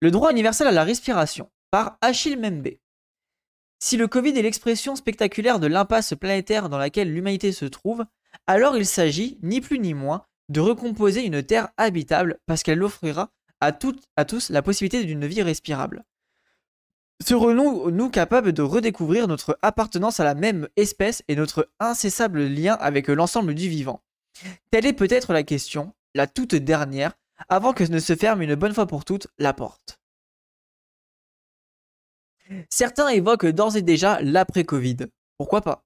Le droit universel à la respiration par Achille Membe. Si le Covid est l'expression spectaculaire de l'impasse planétaire dans laquelle l'humanité se trouve, alors il s'agit, ni plus ni moins, de recomposer une Terre habitable parce qu'elle offrira à, à tous la possibilité d'une vie respirable. Serons-nous nous capables de redécouvrir notre appartenance à la même espèce et notre incessable lien avec l'ensemble du vivant? Telle est peut-être la question, la toute dernière, avant que ne se ferme une bonne fois pour toutes la porte. Certains évoquent d'ores et déjà l'après-Covid. Pourquoi pas?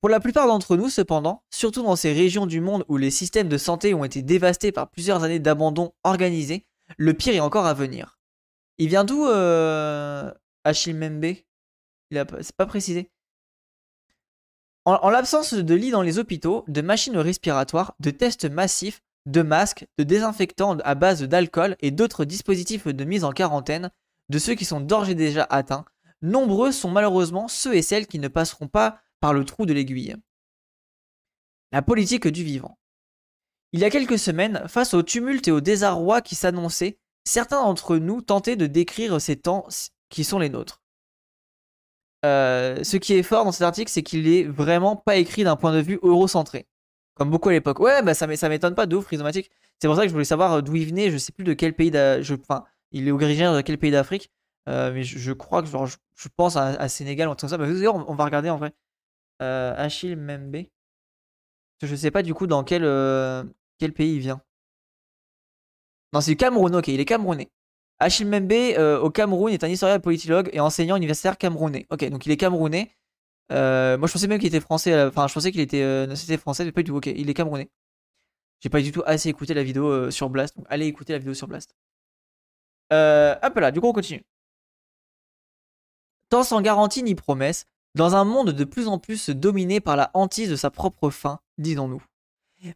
Pour la plupart d'entre nous, cependant, surtout dans ces régions du monde où les systèmes de santé ont été dévastés par plusieurs années d'abandon organisé, le pire est encore à venir. Il vient d'où euh, Achille C'est pas précisé. En, l'absence de lits dans les hôpitaux, de machines respiratoires, de tests massifs, de masques, de désinfectants à base d'alcool et d'autres dispositifs de mise en quarantaine de ceux qui sont d'ores et déjà atteints, nombreux sont malheureusement ceux et celles qui ne passeront pas par le trou de l'aiguille. La politique du vivant. Il y a quelques semaines, face au tumulte et au désarroi qui s'annonçaient, certains d'entre nous tentaient de décrire ces temps qui sont les nôtres. Euh, ce qui est fort dans cet article, c'est qu'il est vraiment pas écrit d'un point de vue eurocentré. Comme beaucoup à l'époque. Ouais, bah ça m'étonne pas de ouf, Rhizomatique. C'est pour ça que je voulais savoir euh, d'où il venait. Je sais plus de quel pays d'Afrique. Enfin, il est originaire de quel pays d'Afrique. Euh, mais je, crois que genre, je, pense à, Sénégal ou comme ça. Bah, on, va regarder en vrai. Achille Membe. Je sais pas du coup dans quel, quel pays il vient. Non, c'est du Cameroun, ok, il est camerounais. Achille Membe euh, au Cameroun est un historien politologue et enseignant universitaire camerounais. Ok, donc il est camerounais. Euh, moi je pensais même qu'il était français. Enfin, je pensais qu'il était, euh, c'était français, mais pas du tout. Ok, il est camerounais. J'ai pas du tout assez écouté la vidéo sur Blast. Donc allez écouter la vidéo sur Blast. hop là, du coup on continue. Tant sans garantie ni promesse, dans un monde de plus en plus dominé par la hantise de sa propre faim, disons-nous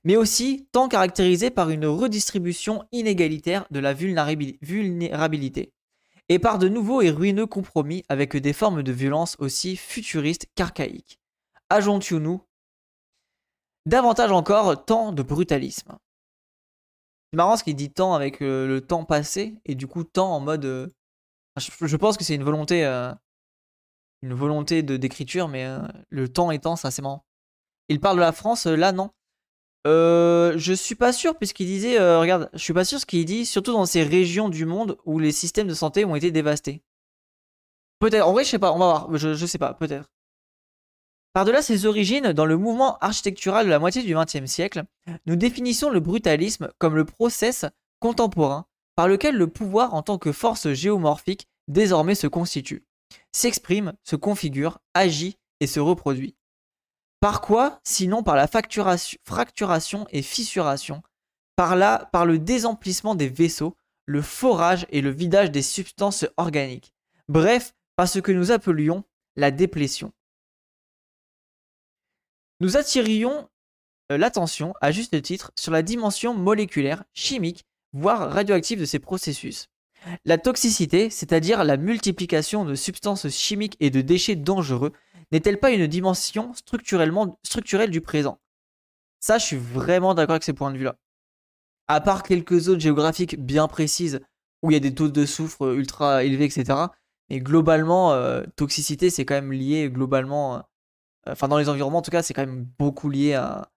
mais aussi tant caractérisé par une redistribution inégalitaire de la vulnérabilité, et par de nouveaux et ruineux compromis avec des formes de violence aussi futuristes qu'archaïques. Ajoutons-nous davantage encore tant de brutalisme. C'est marrant ce qu'il dit tant avec euh, le, temps passé, et du coup tant en mode... Euh, je, pense que c'est une volonté... Euh, une volonté d'écriture, mais le temps étant, ça c'est marrant. Il parle de la France, là non. Euh, je suis pas sûr puisqu'il disait, euh, regarde, je suis pas sûr ce qu'il dit, surtout dans ces régions du monde où les systèmes de santé ont été dévastés. Peut-être, en vrai, je sais pas, on va voir, je, je sais pas, peut-être. Par-delà ses origines dans le mouvement architectural de la moitié du XXe siècle, nous définissons le brutalisme comme le process contemporain par lequel le pouvoir en tant que force géomorphique désormais se constitue, s'exprime, se configure, agit et se reproduit. Par quoi? Sinon par la fracturation et fissuration, par, par le désemplissement des vaisseaux, le forage et le vidage des substances organiques. Bref, par ce que nous appelions la déplétion. Nous attirions euh, l'attention, à juste titre, sur la dimension moléculaire, chimique, voire radioactive de ces processus. La toxicité, c'est-à-dire la multiplication de substances chimiques et de déchets dangereux, n'est-elle pas une dimension structurellement, structurelle du présent? Ça, je suis vraiment d'accord avec ces points de vue-là. À part quelques zones géographiques bien précises où il y a des taux de soufre ultra élevés, etc. Mais globalement, euh, toxicité, c'est quand même lié globalement. Euh, enfin, dans les environnements, en tout cas, c'est quand même beaucoup lié à,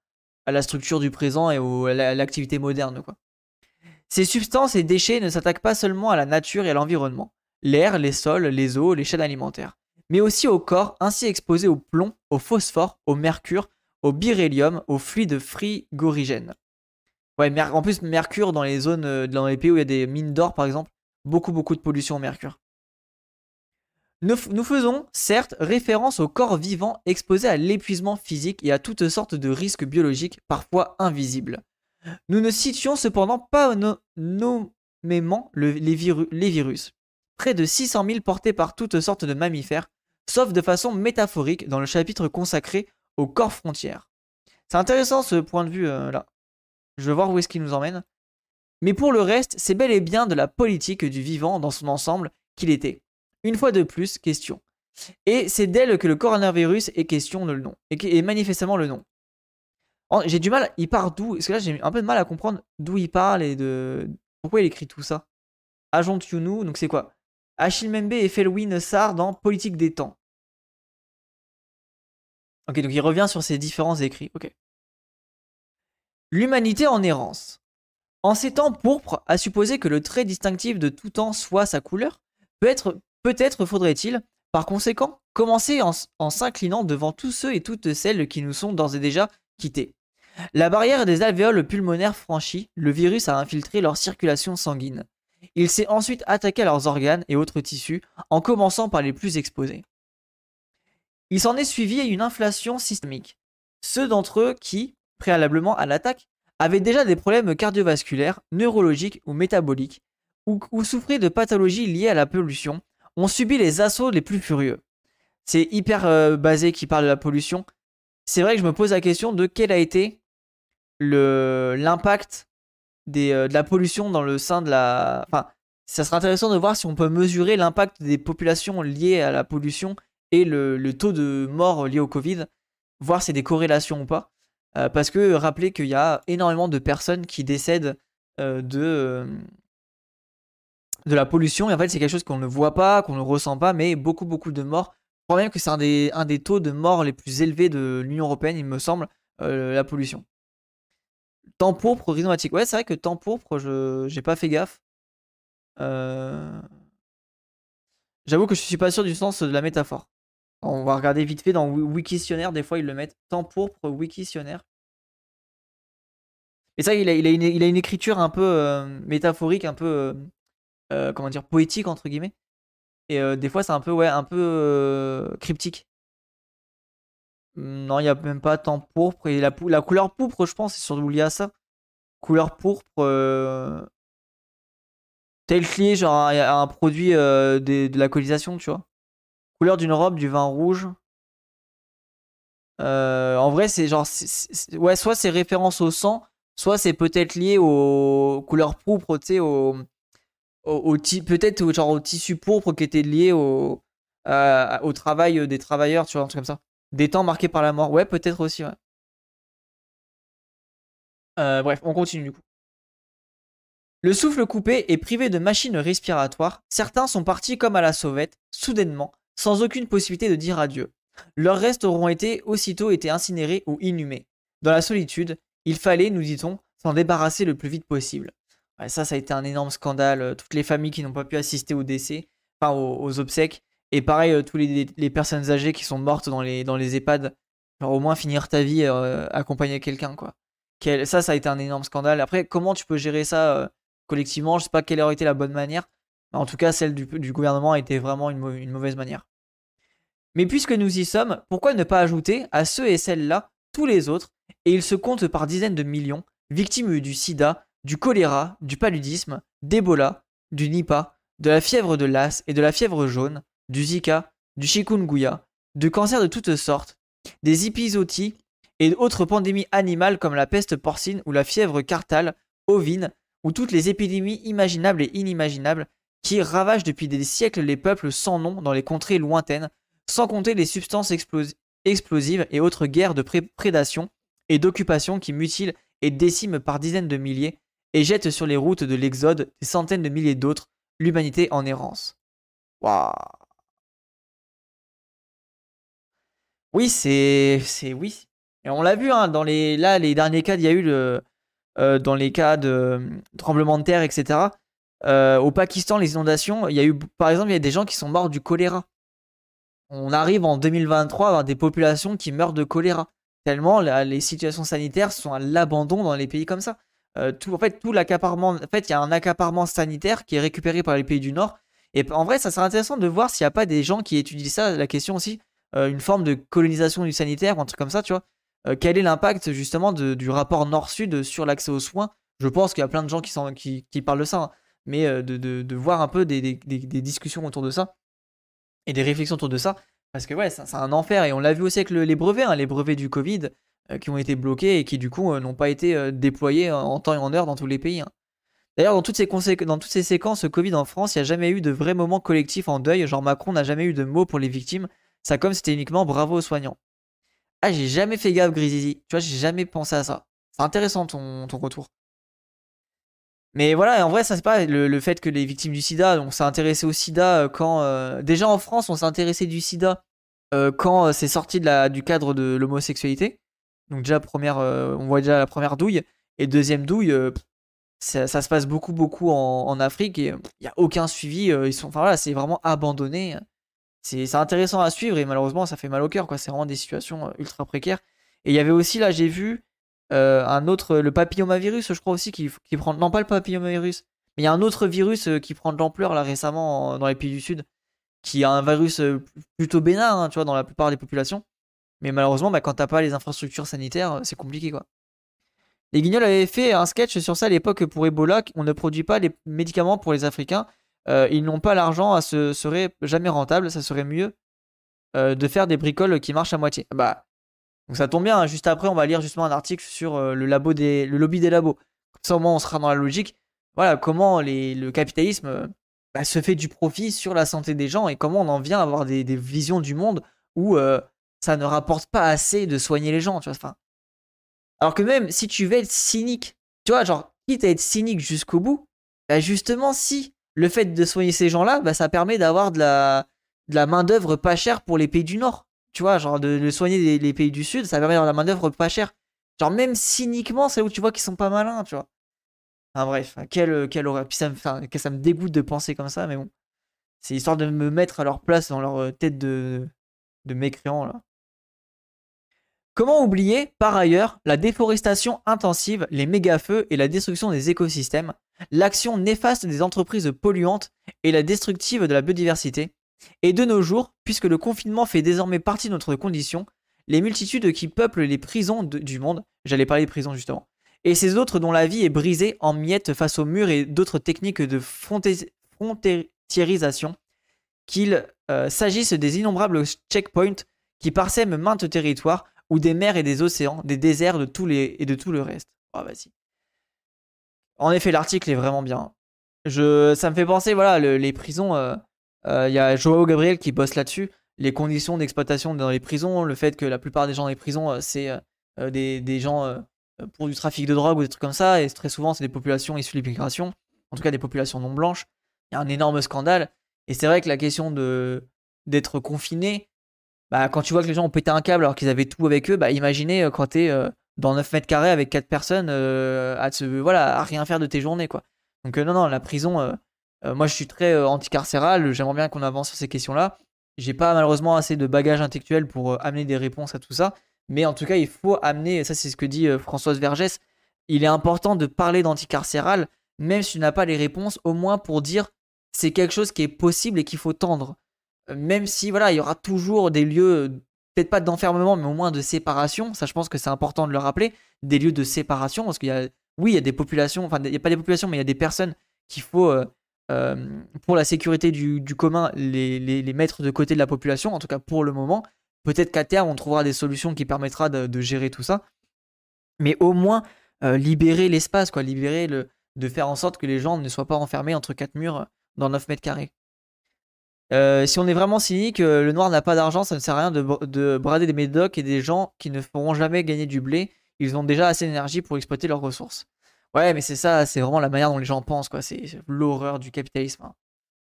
la structure du présent et à l'activité moderne. Ces substances et déchets ne s'attaquent pas seulement à la nature et à l'environnement, l'air, les sols, les eaux, les chaînes alimentaires mais aussi au corps ainsi exposé au plomb, au phosphore, au mercure, au beryllium, au fluide frigorigène. Ouais, en plus, mercure dans les zones, euh, dans les pays où il y a des mines d'or par exemple, beaucoup beaucoup de pollution au mercure. Nous, faisons certes référence au corps vivant exposé à l'épuisement physique et à toutes sortes de risques biologiques parfois invisibles. Nous ne citions cependant pas nommément les virus près de 600 000 portés par toutes sortes de mammifères, sauf de façon métaphorique dans le chapitre consacré aux corps frontières. C'est intéressant ce point de vue euh, là. Je veux voir où est-ce qu'il nous emmène. Mais pour le reste, c'est bel et bien de la politique du vivant dans son ensemble qu'il était. Une fois de plus, question. Et c'est d'elle que le coronavirus est question le nom, et est manifestement le nom. J'ai du mal, il part d'où? Parce que là j'ai un peu de mal à comprendre d'où il parle et de pourquoi il écrit tout ça. Agent Younou, donc c'est quoi? Achille Membe et Felwin Sar dans Politique des temps. Ok, donc il revient sur ses différents écrits. L'humanité en errance. En ces temps pourpres, à supposer que le trait distinctif de tout temps soit sa couleur, peut-être, faudrait-il, par conséquent, commencer en, s'inclinant devant tous ceux et toutes celles qui nous sont d'ores et déjà quittés. La barrière des alvéoles pulmonaires franchie, le virus a infiltré leur circulation sanguine. Il s'est ensuite attaqué à leurs organes et autres tissus, en commençant par les plus exposés. Il s'en est suivi une inflation systémique. Ceux d'entre eux qui, préalablement à l'attaque, avaient déjà des problèmes cardiovasculaires, neurologiques ou métaboliques, ou, souffraient de pathologies liées à la pollution, ont subi les assauts les plus furieux. C'est hyper euh, basé qui parle de la pollution. C'est vrai que je me pose la question de quel a été l'impact euh, de la pollution dans le sein de la. Enfin, ça serait intéressant de voir si on peut mesurer l'impact des populations liées à la pollution et le, taux de mort lié au Covid, voir si c'est des corrélations ou pas. Euh, parce que rappelez qu'il y a énormément de personnes qui décèdent euh, de, de la pollution. Et en fait, c'est quelque chose qu'on ne voit pas, qu'on ne ressent pas, mais beaucoup, beaucoup de morts. Je crois même que c'est un des, un des taux de mort les plus élevés de l'Union Européenne, il me semble, la pollution. Temps pourpre, rhizomatique. Ouais, c'est vrai que temps pourpre, je j'ai pas fait gaffe. J'avoue que je suis pas sûr du sens de la métaphore. On va regarder vite fait dans Wikitionnaire, des fois ils le mettent. Temps pourpre, Wikitionnaire. Et ça, il a, a, une, écriture un peu euh, métaphorique, un peu, euh, euh, comment dire, poétique, entre guillemets. Et des fois, c'est un peu, un peu cryptique. Non, il n'y a même pas temps pourpre. Et la, la couleur pourpre, je pense, c'est surtout lié à ça. Couleur pourpre. tel lié, genre, un, un produit de, de la colonisation, tu vois. Couleur d'une robe, du vin rouge. Euh, en vrai, c'est genre. ouais, soit c'est référence au sang, soit c'est peut-être lié aux couleurs pourpres, tu sais, au, au, peut-être genre au tissu pourpre qui était lié au, au travail des travailleurs, tu vois, un truc comme ça. Des temps marqués par la mort. Ouais, peut-être aussi, ouais. Euh, bref, on continue du coup. Le souffle coupé et privé de machines respiratoires, certains sont partis comme à la sauvette, soudainement, sans aucune possibilité de dire adieu. Leurs restes auront été aussitôt été incinérés ou inhumés. Dans la solitude, il fallait, nous dit-on, s'en débarrasser le plus vite possible. ça, ça a été un énorme scandale. Euh, toutes les familles qui n'ont pas pu assister au décès, enfin aux, obsèques, et pareil, euh, tous les, personnes âgées qui sont mortes dans les, dans les EHPAD. Genre au moins finir ta vie euh, accompagné de quelqu'un, quoi. Ça, ça a été un énorme scandale. Après, comment tu peux gérer ça collectivement? Je sais pas quelle aurait été la bonne manière. En tout cas, celle du, gouvernement a été vraiment une, mauvaise manière. Mais puisque nous y sommes, pourquoi ne pas ajouter à ceux et celles-là tous les autres, et ils se comptent par dizaines de millions, victimes du sida, du choléra, du paludisme, d'Ebola, du Nipah, de la fièvre de l'as et de la fièvre jaune, du Zika, du chikungunya, de cancers de toutes sortes, des épizooties et autres pandémies animales comme la peste porcine ou la fièvre cartale, ovine, ou toutes les épidémies imaginables et inimaginables qui ravagent depuis des siècles les peuples sans nom dans les contrées lointaines, sans compter les substances explosives et autres guerres de prédation et d'occupation qui mutilent et déciment par dizaines de milliers et jettent sur les routes de l'Exode des centaines de milliers d'autres, l'humanité en errance. Oui, c'est. Oui. Et on l'a vu, hein, dans les. Là, les derniers cas, il y a eu le. Euh, dans les cas de euh, tremblement de terre, etc. Euh, au Pakistan, les inondations, il y a eu, par exemple, il y a des gens qui sont morts du choléra. On arrive en 2023 à avoir des populations qui meurent de choléra. Tellement les situations sanitaires sont à l'abandon dans les pays comme ça. Tout, en fait, tout l'accaparement, en fait, il y a un accaparement sanitaire qui est récupéré par les pays du Nord. Et en vrai, ça serait intéressant de voir s'il n'y a pas des gens qui étudient ça, la question aussi, une forme de colonisation du sanitaire ou un truc comme ça, tu vois. quel est l'impact justement du rapport Nord-Sud sur l'accès aux soins? Je pense qu'il y a plein de gens qui, parlent de ça. Hein mais euh, de, voir un peu des, discussions autour de ça et des réflexions autour de ça. Parce que ouais, c'est un enfer. Et on l'a vu aussi avec les brevets, hein, les brevets du Covid euh, qui ont été bloqués et qui du coup euh, n'ont pas été déployés en temps et en heure dans tous les pays. Hein. D'ailleurs, dans, toutes ces dans toutes ces séquences Covid en France, il n'y a jamais eu de vrai moment collectif en deuil. Genre Macron n'a jamais eu de mots pour les victimes. Ça comme c'était uniquement bravo aux soignants. Ah, j'ai jamais fait gaffe, Grizizi. Tu vois, j'ai jamais pensé à ça. C'est intéressant ton, ton retour. Mais voilà, en vrai, ça c'est pas le, fait que les victimes du sida, on s'est intéressé au sida quand. déjà en France, on s'est intéressé du sida quand c'est sorti de la, du cadre de l'homosexualité. Donc, déjà, première, on voit déjà la première douille. Et deuxième douille, ça, se passe beaucoup, beaucoup en, Afrique et il n'y a aucun suivi. ils sont, enfin voilà, c'est vraiment abandonné. C'est intéressant à suivre et malheureusement, ça fait mal au cœur. C'est vraiment des situations ultra précaires. Et il y avait aussi, là, j'ai vu un autre, le papillomavirus, je crois aussi, qui, prend. Non, pas le papillomavirus, mais il y a un autre virus qui prend de l'ampleur là récemment dans les pays du Sud, qui a un virus plutôt bénin, hein, tu vois, dans la plupart des populations. Mais malheureusement, bah, quand t'as pas les infrastructures sanitaires, c'est compliqué quoi. Les Guignols avaient fait un sketch sur ça à l'époque pour Ebola. On ne produit pas les médicaments pour les Africains. Euh, ils n'ont pas l'argent, ce serait jamais rentable. Ça serait mieux euh, de faire des bricoles qui marchent à moitié. Bah, donc ça tombe bien. Hein. Juste après, on va lire justement un article sur euh, le, des, lobby des labos. Comme ça, au moins, on sera dans la logique. Voilà, comment le capitalisme bah, se fait du profit sur la santé des gens et comment on en vient à avoir des, des visions du monde où ça ne rapporte pas assez de soigner les gens. Tu vois, enfin, alors que même si tu veux être cynique, tu vois, genre, quitte à être cynique jusqu'au bout, bah justement, si le fait de soigner ces gens-là, bah ça permet d'avoir de la, main-d'œuvre pas chère pour les pays du Nord. Tu vois, genre, de, soigner les, pays du Sud, ça permet d'avoir de la main-d'œuvre pas chère. Genre, même cyniquement, c'est où tu vois qu'ils sont pas malins, tu vois. Enfin, bref, quel, horreur. Puis ça me, ça me dégoûte de penser comme ça, mais bon. C'est histoire de me mettre à leur place dans leur euh, tête de, de mécréant, là. Comment oublier, par ailleurs, la déforestation intensive, les méga-feux et la destruction des écosystèmes, l'action néfaste des entreprises polluantes et la destructive de la biodiversité Et de nos jours, puisque le confinement fait désormais partie de notre condition, les multitudes qui peuplent les prisons du monde, j'allais parler des prisons justement, et ces autres dont la vie est brisée en miettes face aux murs et d'autres techniques de frontiérisation, qu'il euh, s'agisse des innombrables checkpoints qui parsèment maintes territoires ou des mers et des océans, des déserts de tous les, et de tout le reste. Oh, vas-y. En effet, l'article est vraiment bien. Je, ça me fait penser, voilà, les prisons. Euh, euh, il y a Joao Gabriel qui bosse là-dessus. Les conditions d'exploitation dans les prisons, le fait que la plupart des gens dans les prisons, euh, c'est des, gens pour du trafic de drogue ou des trucs comme ça. Et très souvent, c'est des populations issues de l'immigration. En tout cas, des populations non blanches. Il y a un énorme scandale. Et c'est vrai que la question de d'être confiné, bah, quand tu vois que les gens ont pété un câble alors qu'ils avaient tout avec eux, bah, imaginez quand t'es dans 9 mètres carrés avec 4 personnes euh, à, se, voilà, à rien faire de tes journées. Quoi. Donc, non, non, la prison, moi je suis très anticarcéral, j'aimerais bien qu'on avance sur ces questions-là. J'ai pas malheureusement assez de bagages intellectuels pour amener des réponses à tout ça, mais en tout cas, il faut amener, ça c'est ce que dit Françoise Vergès, il est important de parler d'anticarcéral, même si tu n'as pas les réponses, au moins pour dire c'est quelque chose qui est possible et qu'il faut tendre même si voilà, il y aura toujours des lieux, peut-être pas d'enfermement, mais au moins de séparation. Ça, je pense que c'est important de le rappeler, des lieux de séparation, parce qu'il y a, oui, il y a des populations, enfin, il n'y a pas des populations, mais il y a des personnes qu'il faut, euh, euh, pour la sécurité du, commun, les, mettre de côté de la population, en tout cas pour le moment. Peut-être qu'à terme, on trouvera des solutions qui permettra de, gérer tout ça. Mais au moins, euh, libérer l'espace, quoi, libérer le, de faire en sorte que les gens ne soient pas enfermés entre quatre murs dans 9 mètres carrés. Euh, si on est vraiment cynique, euh, le noir n'a pas d'argent, ça ne sert à rien de, brader des médocs et des gens qui ne feront jamais gagner du blé. Ils ont déjà assez d'énergie pour exploiter leurs ressources. Ouais, mais c'est ça, c'est vraiment la manière dont les gens pensent, quoi. C'est l'horreur du capitalisme. Hein.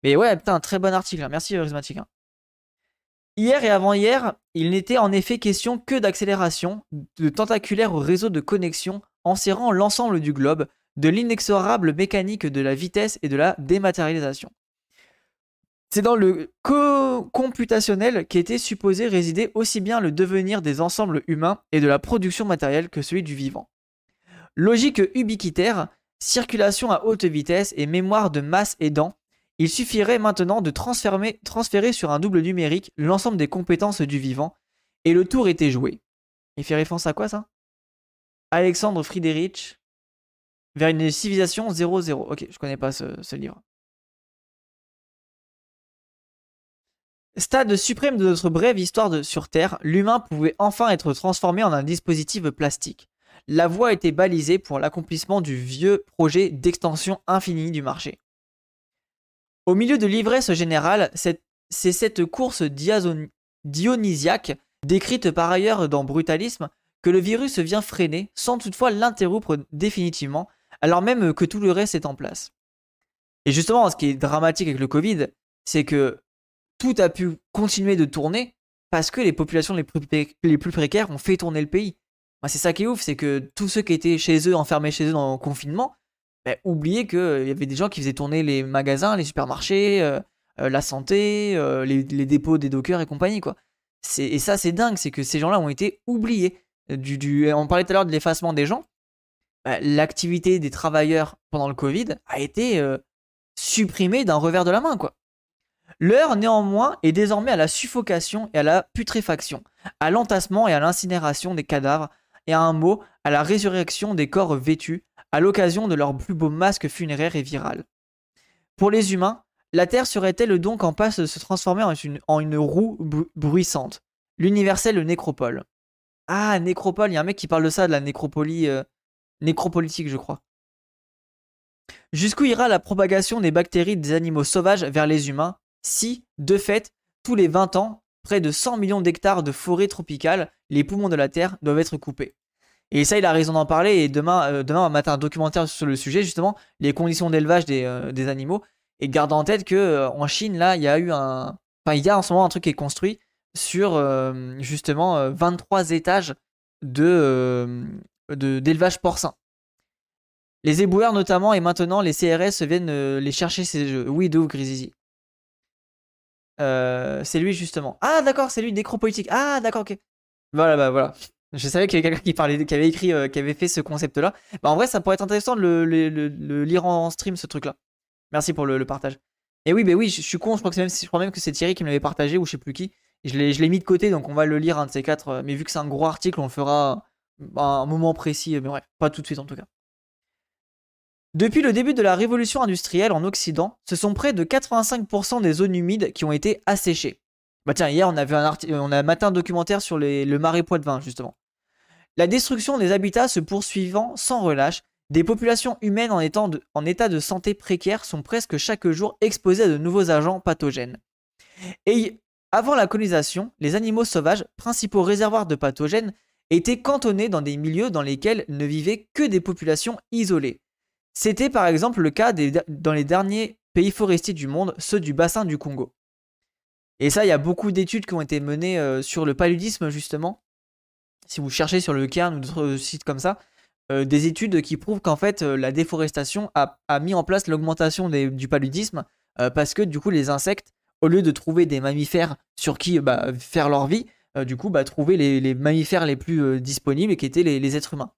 Mais ouais, putain, très bon article. Hein. Merci, Charismatique. Hein. Hier et avant-hier, il n'était en effet question que d'accélération, de tentaculaire réseau de connexion enserrant l'ensemble du globe, de l'inexorable mécanique de la vitesse et de la dématérialisation. C'est dans le co-computationnel qu'était supposé résider aussi bien le devenir des ensembles humains et de la production matérielle que celui du vivant. Logique ubiquitaire, circulation à haute vitesse et mémoire de masse aidant, il suffirait maintenant de transférer, transférer sur un double numérique l'ensemble des compétences du vivant, et le tour était joué. Il fait référence à quoi ça? Alexandre Friedrich vers une civilisation 0-0. Ok, je connais pas ce livre. Stade suprême de notre brève histoire sur Terre, l'humain pouvait enfin être transformé en un dispositif plastique. La voie était balisée pour l'accomplissement du vieux projet d'extension infinie du marché. Au milieu de l'ivresse générale, c'est cette course dionysiaque, décrite par ailleurs dans Brutalisme, que le virus vient freiner, sans toutefois l'interrompre définitivement, alors même que tout le reste est en place. Et justement, ce qui est dramatique avec le Covid, c'est que tout a pu continuer de tourner parce que les populations les plus, précaires ont fait tourner le pays. c'est ça qui est ouf, c'est que tous ceux qui étaient chez eux, enfermés chez eux dans le confinement, bah, oubliaient qu'il y avait des gens qui faisaient tourner les magasins, les supermarchés, euh, euh, la santé, euh, les, dépôts des dockers et compagnie. Et ça, c'est dingue, c'est que ces gens-là ont été oubliés. On parlait tout à l'heure de l'effacement des gens. Bah, l'activité des travailleurs pendant le Covid a été supprimée d'un revers de la main. L'heure, néanmoins, est désormais à la suffocation et à la putréfaction, à l'entassement et à l'incinération des cadavres, et à un mot, à la résurrection des corps vêtus, à l'occasion de leur plus beau masque funéraire et viral. Pour les humains, la Terre serait-elle donc en passe de se transformer en une, roue bruissante? L'universelle nécropole. Ah, nécropole, il y a un mec qui parle de ça, de la nécropolie. Euh, nécropolitique, je crois. Jusqu'où ira la propagation des bactéries des animaux sauvages vers les humains? Si, de fait, tous les 20 ans, près de 100 millions d'hectares de forêts tropicales, les poumons de la Terre, doivent être coupés. Et ça, il a raison d'en parler. Et demain, euh, on va mettre un documentaire sur le sujet, justement, les conditions d'élevage des, euh, animaux. Et garde en tête que euh, en Chine, là, il y a eu un. Enfin, il y a en ce moment un truc qui est construit sur justement 23 étages de d'élevage porcin. Les éboueurs notamment et maintenant les CRS viennent les chercher ces jeux. Oui, de ouf, Grizizi. Euh, c'est lui justement. Ah d'accord, c'est lui nécropolitique. Ah d'accord, ok. Voilà, bah voilà. Je savais qu'il y avait quelqu'un qui parlait, qui avait écrit, euh, qui avait fait ce concept-là. Bah en vrai, ça pourrait être intéressant de le, lire en stream ce truc-là. Merci pour le, partage. Et oui, bah oui, je, suis con. Je crois même, je que c'est Thierry qui me l'avait partagé ou je sais plus qui. je l'ai mis de côté, donc on va le lire un de ces quatre. Euh, mais vu que c'est un gros article, on le fera à un moment précis. Mais bref, pas tout de suite en tout cas. Depuis le début de la révolution industrielle en Occident, ce sont près de 85% des zones humides qui ont été asséchées. Bah tiens, hier on a, vu un on a matin un documentaire sur le marais Poitevin justement. La destruction des habitats se poursuivant sans relâche, des populations humaines en état de santé précaire sont presque chaque jour exposées à de nouveaux agents pathogènes. Et avant la colonisation, les animaux sauvages, principaux réservoirs de pathogènes, étaient cantonnés dans des milieux dans lesquels ne vivaient que des populations isolées. C'était par exemple le cas dans les derniers pays forestiers du monde, ceux du bassin du Congo. Et ça, il y a beaucoup d'études qui ont été menées euh, sur le paludisme, justement. Si vous cherchez sur le Cairn ou d'autres sites comme ça, euh, des études qui prouvent qu'en fait, euh, la déforestation a, mis en place l'augmentation du paludisme parce que du coup, les insectes, au lieu de trouver des mammifères sur qui bah, faire leur vie, du coup, bah, trouver les, mammifères les plus disponibles qui étaient les êtres humains.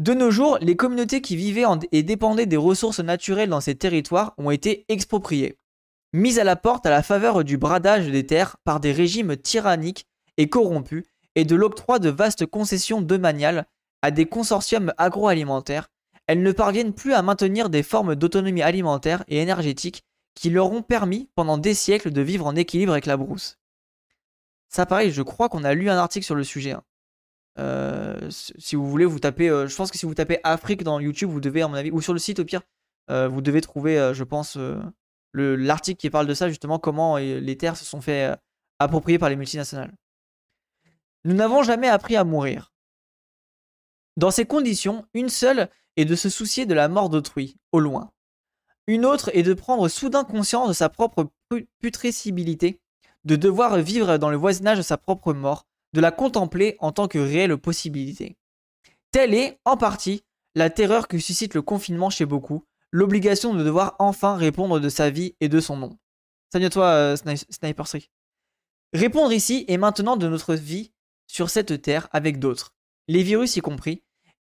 De nos jours, les communautés qui vivaient et dépendaient des ressources naturelles dans ces territoires ont été expropriées, mises à la porte à la faveur du bradage des terres par des régimes tyranniques et corrompus et de l'octroi de vastes concessions domaniales à des consortiums agroalimentaires, elles ne parviennent plus à maintenir des formes d'autonomie alimentaire et énergétique qui leur ont permis pendant des siècles de vivre en équilibre avec la brousse. Ça pareil, je crois qu'on a lu un article sur le sujet. Hein. Euh, si vous voulez, vous tapez. Euh, je pense que si vous tapez Afrique dans YouTube, vous devez, à mon avis, ou sur le site au pire, euh, vous devez trouver, je pense, l'article qui parle de ça, justement, comment les terres se sont fait approprier par les multinationales. Nous n'avons jamais appris à mourir. Dans ces conditions, une seule est de se soucier de la mort d'autrui, au loin. Une autre est de prendre soudain conscience de sa propre putrescibilité, de devoir vivre dans le voisinage de sa propre mort, de la contempler en tant que réelle possibilité. Telle est, en partie, la terreur que suscite le confinement chez beaucoup, l'obligation de devoir enfin répondre de sa vie et de son nom. Salut à toi, euh, Sniper Streak. Répondre ici et maintenant de notre vie sur cette terre avec d'autres, les virus y compris,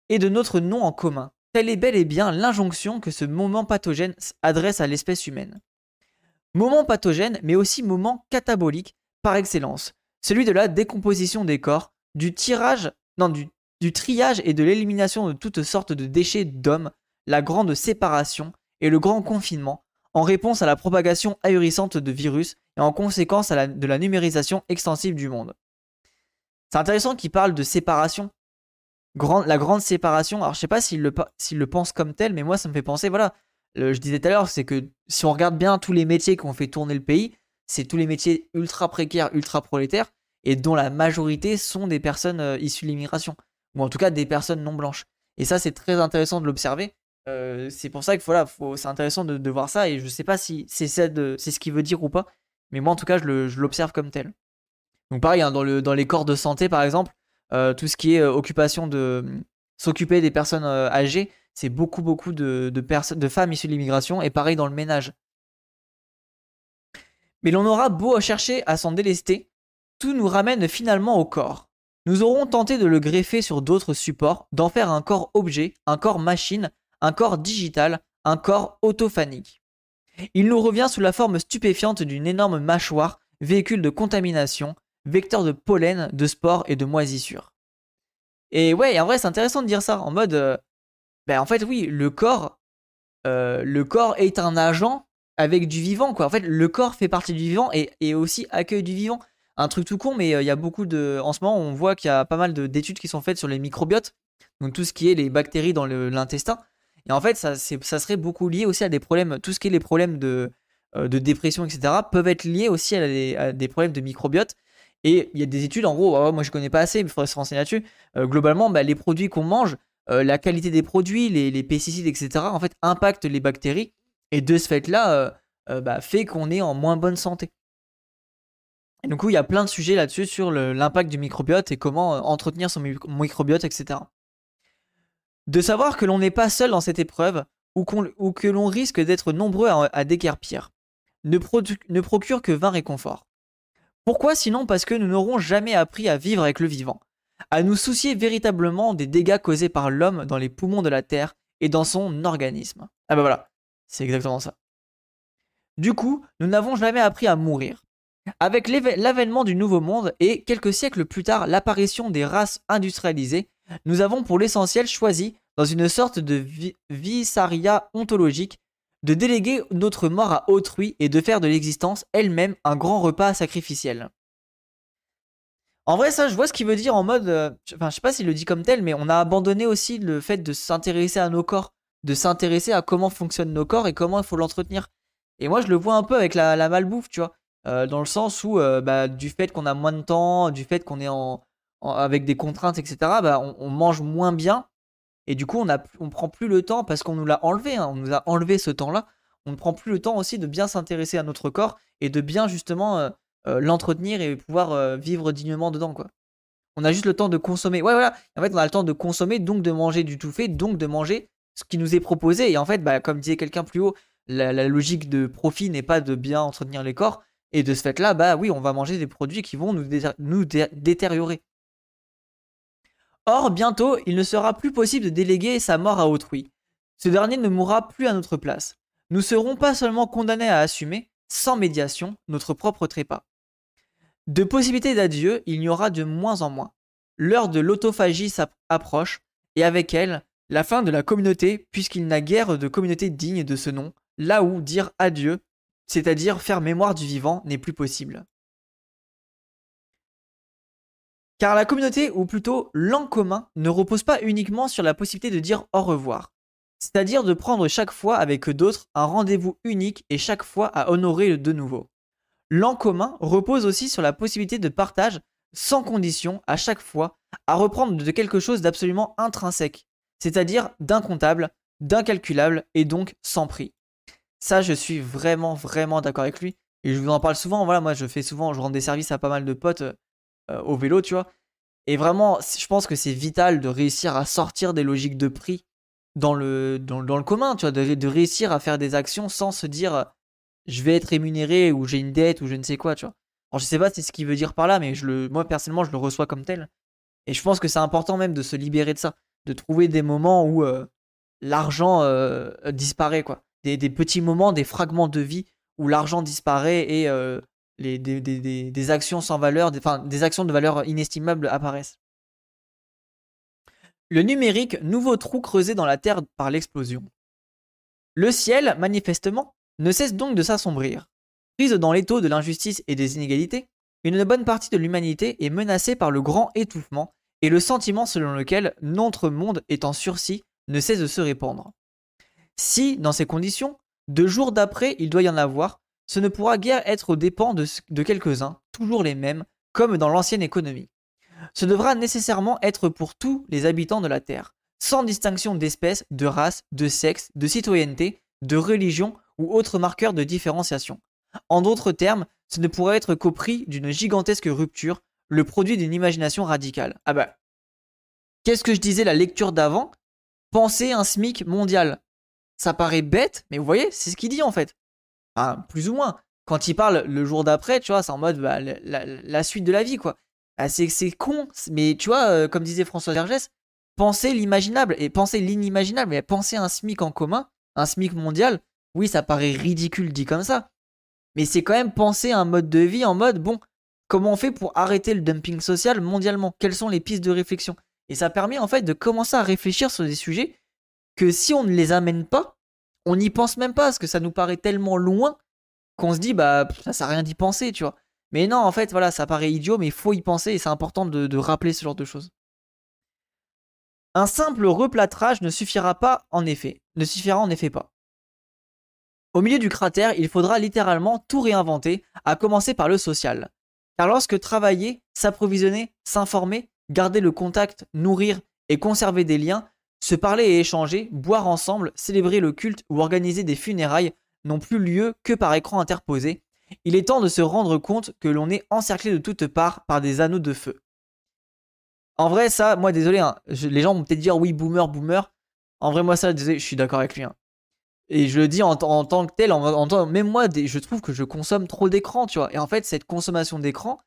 et de notre nom en commun. Telle est bel et bien l'injonction que ce moment pathogène adresse à l'espèce humaine. Moment pathogène, mais aussi moment catabolique par excellence, celui de la décomposition des corps, du tirage, non, du, triage et de l'élimination de toutes sortes de déchets d'hommes, la grande séparation et le grand confinement, en réponse à la propagation ahurissante de virus et en conséquence à la, de la numérisation extensive du monde. C'est intéressant qu'il parle de séparation. la grande séparation, alors je sais pas s'il le, le pense comme tel, mais moi ça me fait penser, voilà, je disais tout à l'heure, c'est que si on regarde bien tous les métiers qui ont fait tourner le pays, c'est tous les métiers ultra précaires, ultra prolétaires, et dont la majorité sont des personnes euh, issues de l'immigration, ou en tout cas des personnes non blanches. Et ça, c'est très intéressant de l'observer. Euh, c'est pour ça que c'est intéressant de, voir ça. Et je sais pas si c'est ce qu'il veut dire ou pas. Mais moi, en tout cas, je l'observe comme tel. Donc pareil, hein, dans, le, dans les corps de santé, par exemple, euh, tout ce qui est occupation de s'occuper des personnes âgées, c'est beaucoup, beaucoup de, de, de femmes issues de l'immigration. Et pareil dans le ménage. Mais l'on aura beau chercher à s'en délester, tout nous ramène finalement au corps. Nous aurons tenté de le greffer sur d'autres supports, d'en faire un corps objet, un corps machine, un corps digital, un corps autophanique. Il nous revient sous la forme stupéfiante d'une énorme mâchoire, véhicule de contamination, vecteur de pollen, de spores et de moisissures. Et ouais, en vrai, c'est intéressant de dire ça, en mode, euh, ben en fait, oui, le corps, euh, le corps est un agent avec du vivant, quoi. En fait, le corps fait partie du vivant et, et aussi accueille du vivant un truc tout con, mais euh, il y a beaucoup de. En ce moment, on voit qu'il y a pas mal d'études qui sont faites sur les microbiotes, donc tout ce qui est les bactéries dans l'intestin. Et en fait, ça, ça serait beaucoup lié aussi à des problèmes, tout ce qui est les problèmes de, euh, de dépression, etc., peuvent être liés aussi à, des problèmes de microbiote. Et il y a des études, en gros, moi je connais pas assez, mais il faudrait se renseigner là-dessus. Euh, globalement, bah, les produits qu'on mange, la qualité des produits, les, les, pesticides, etc., en fait, impactent les bactéries. Et de ce fait-là, bah, fait qu'on est en moins bonne santé. Et du coup, il y a plein de sujets là-dessus sur l'impact du microbiote et comment euh, entretenir son microbiote, etc. De savoir que l'on n'est pas seul dans cette épreuve ou, que l'on risque d'être nombreux à, à ne, procure que vain réconfort. Pourquoi sinon? Parce que nous n'aurons jamais appris à vivre avec le vivant, à nous soucier véritablement des dégâts causés par l'homme dans les poumons de la Terre et dans son organisme. Ah bah voilà, c'est exactement ça. Du coup, nous n'avons jamais appris à mourir, avec l'avènement du Nouveau Monde et quelques siècles plus tard l'apparition des races industrialisées, nous avons pour l'essentiel choisi, dans une sorte de visaria ontologique, de déléguer notre mort à autrui et de faire de l'existence elle-même un grand repas sacrificiel. En vrai, ça, je vois ce qu'il veut dire en mode. Euh, enfin, je sais pas s'il le dit comme tel, mais on a abandonné aussi le fait de s'intéresser à nos corps, de s'intéresser à comment fonctionnent nos corps et comment il faut l'entretenir. Et moi, je le vois un peu avec la malbouffe, tu vois. Euh, dans le sens où euh, bah, du fait qu'on a moins de temps, du fait qu'on est en, avec des contraintes, etc., bah, on, mange moins bien. Et du coup, on, a, on prend plus le temps parce qu'on nous l'a enlevé, hein, on nous a enlevé ce temps-là. On ne prend plus le temps aussi de bien s'intéresser à notre corps et de bien justement euh, l'entretenir et pouvoir vivre dignement dedans, quoi. On a juste le temps de consommer. Ouais, voilà. En fait, on a le temps de consommer, donc de manger du tout fait, donc de manger ce qui nous est proposé. Et en fait, bah, comme disait quelqu'un plus haut, la, logique de profit n'est pas de bien entretenir les corps, et de ce fait-là, bah oui, on va manger des produits qui vont nous, détériorer. Or, bientôt, il ne sera plus possible de déléguer sa mort à autrui. Ce dernier ne mourra plus à notre place. Nous serons pas seulement condamnés à assumer, sans médiation, notre propre trépas. De possibilités d'adieu, il y aura de moins en moins. L'heure de l'autophagie approche, et avec elle, la fin de la communauté, puisqu'il n'a guère de communauté digne de ce nom, là où dire adieu c'est-à-dire faire mémoire du vivant, n'est plus possible. Car la communauté, ou plutôt l'en commun, ne repose pas uniquement sur la possibilité de dire au revoir, c'est-à-dire de prendre chaque fois avec d'autres un rendez-vous unique et chaque fois à honorer de nouveau. L'en commun repose aussi sur la possibilité de partage sans condition à chaque fois à reprendre de quelque chose d'absolument intrinsèque, c'est-à-dire d'incontable, d'incalculable et donc sans prix. Ça, je suis vraiment, vraiment d'accord avec lui. Et je vous en parle souvent. Voilà, moi, je fais souvent, je rends des services à pas mal de potes euh, au vélo, tu vois. Et vraiment, je pense que c'est vital de réussir à sortir des logiques de prix dans le, dans, le commun, tu vois, de, réussir à faire des actions sans se dire je vais être rémunéré ou j'ai une dette ou je ne sais quoi, tu vois. Alors, je sais pas ce qu'il veut dire par là, mais moi, personnellement, je le reçois comme tel. Et je pense que c'est important même de se libérer de ça, de trouver des moments où euh, l'argent euh, disparaît, quoi des, petits moments, des fragments de vie où l'argent disparaît et euh, des, actions sans valeur, actions de valeur inestimable apparaissent. Le numérique, nouveau trou creusé dans la Terre par l'explosion. Le ciel, manifestement, ne cesse donc de s'assombrir. Prise dans l'étau de l'injustice et des inégalités, une bonne partie de l'humanité est menacée par le grand étouffement et le sentiment selon lequel notre monde est en sursis ne cesse de se répandre. Si, dans ces conditions, deux jours d'après il doit y en avoir, ce ne pourra guère être aux dépens de, de quelques-uns, toujours les mêmes, comme dans l'ancienne économie. Ce devra nécessairement être pour tous les habitants de la Terre, sans distinction d'espèce, de race, de sexe, de citoyenneté, de religion ou autre marqueur de différenciation. En d'autres termes, ce ne pourrait être qu'au prix d'une gigantesque rupture, le produit d'une imagination radicale. Ah bah, qu'est-ce que je disais la lecture d'avant? Penser un SMIC mondial. Ça paraît bête, mais vous voyez, c'est ce qu'il dit en fait. Enfin, plus ou moins. Quand il parle le jour d'après, tu vois, c'est en mode bah, la, suite de la vie, quoi. Ah, c'est con, mais tu vois, euh, comme disait François Vergès, penser l'imaginable et penser l'inimaginable, mais penser un SMIC en commun, un SMIC mondial, oui, ça paraît ridicule dit comme ça. Mais c'est quand même penser un mode de vie en mode, bon, comment on fait pour arrêter le dumping social mondialement? Quelles sont les pistes de réflexion? Et ça permet en fait de commencer à réfléchir sur des sujets que si on ne les amène pas, on n'y pense même pas, parce que ça nous paraît tellement loin qu'on se dit, bah, ça sert rien d'y penser, tu vois. Mais non, en fait, voilà, ça paraît idiot, mais il faut y penser et c'est important de, de rappeler ce genre de choses. Un simple replâtrage ne suffira pas, en effet. Ne suffira en effet pas. Au milieu du cratère, il faudra littéralement tout réinventer, à commencer par le social. Car lorsque travailler, s'approvisionner, s'informer, garder le contact, nourrir et conserver des liens, se parler et échanger, boire ensemble, célébrer le culte ou organiser des funérailles n'ont plus lieu que par écran interposé, il est temps de se rendre compte que l'on est encerclé de toutes parts par des anneaux de feu. En vrai, ça, moi, désolé, hein, les gens vont peut-être dire oui, boomer, boomer. En vrai, moi, ça, je suis d'accord avec lui. Hein. Et je le dis en, tant que tel, même moi, je trouve que je consomme trop d'écran, tu vois. Et en fait, cette consommation d'écran,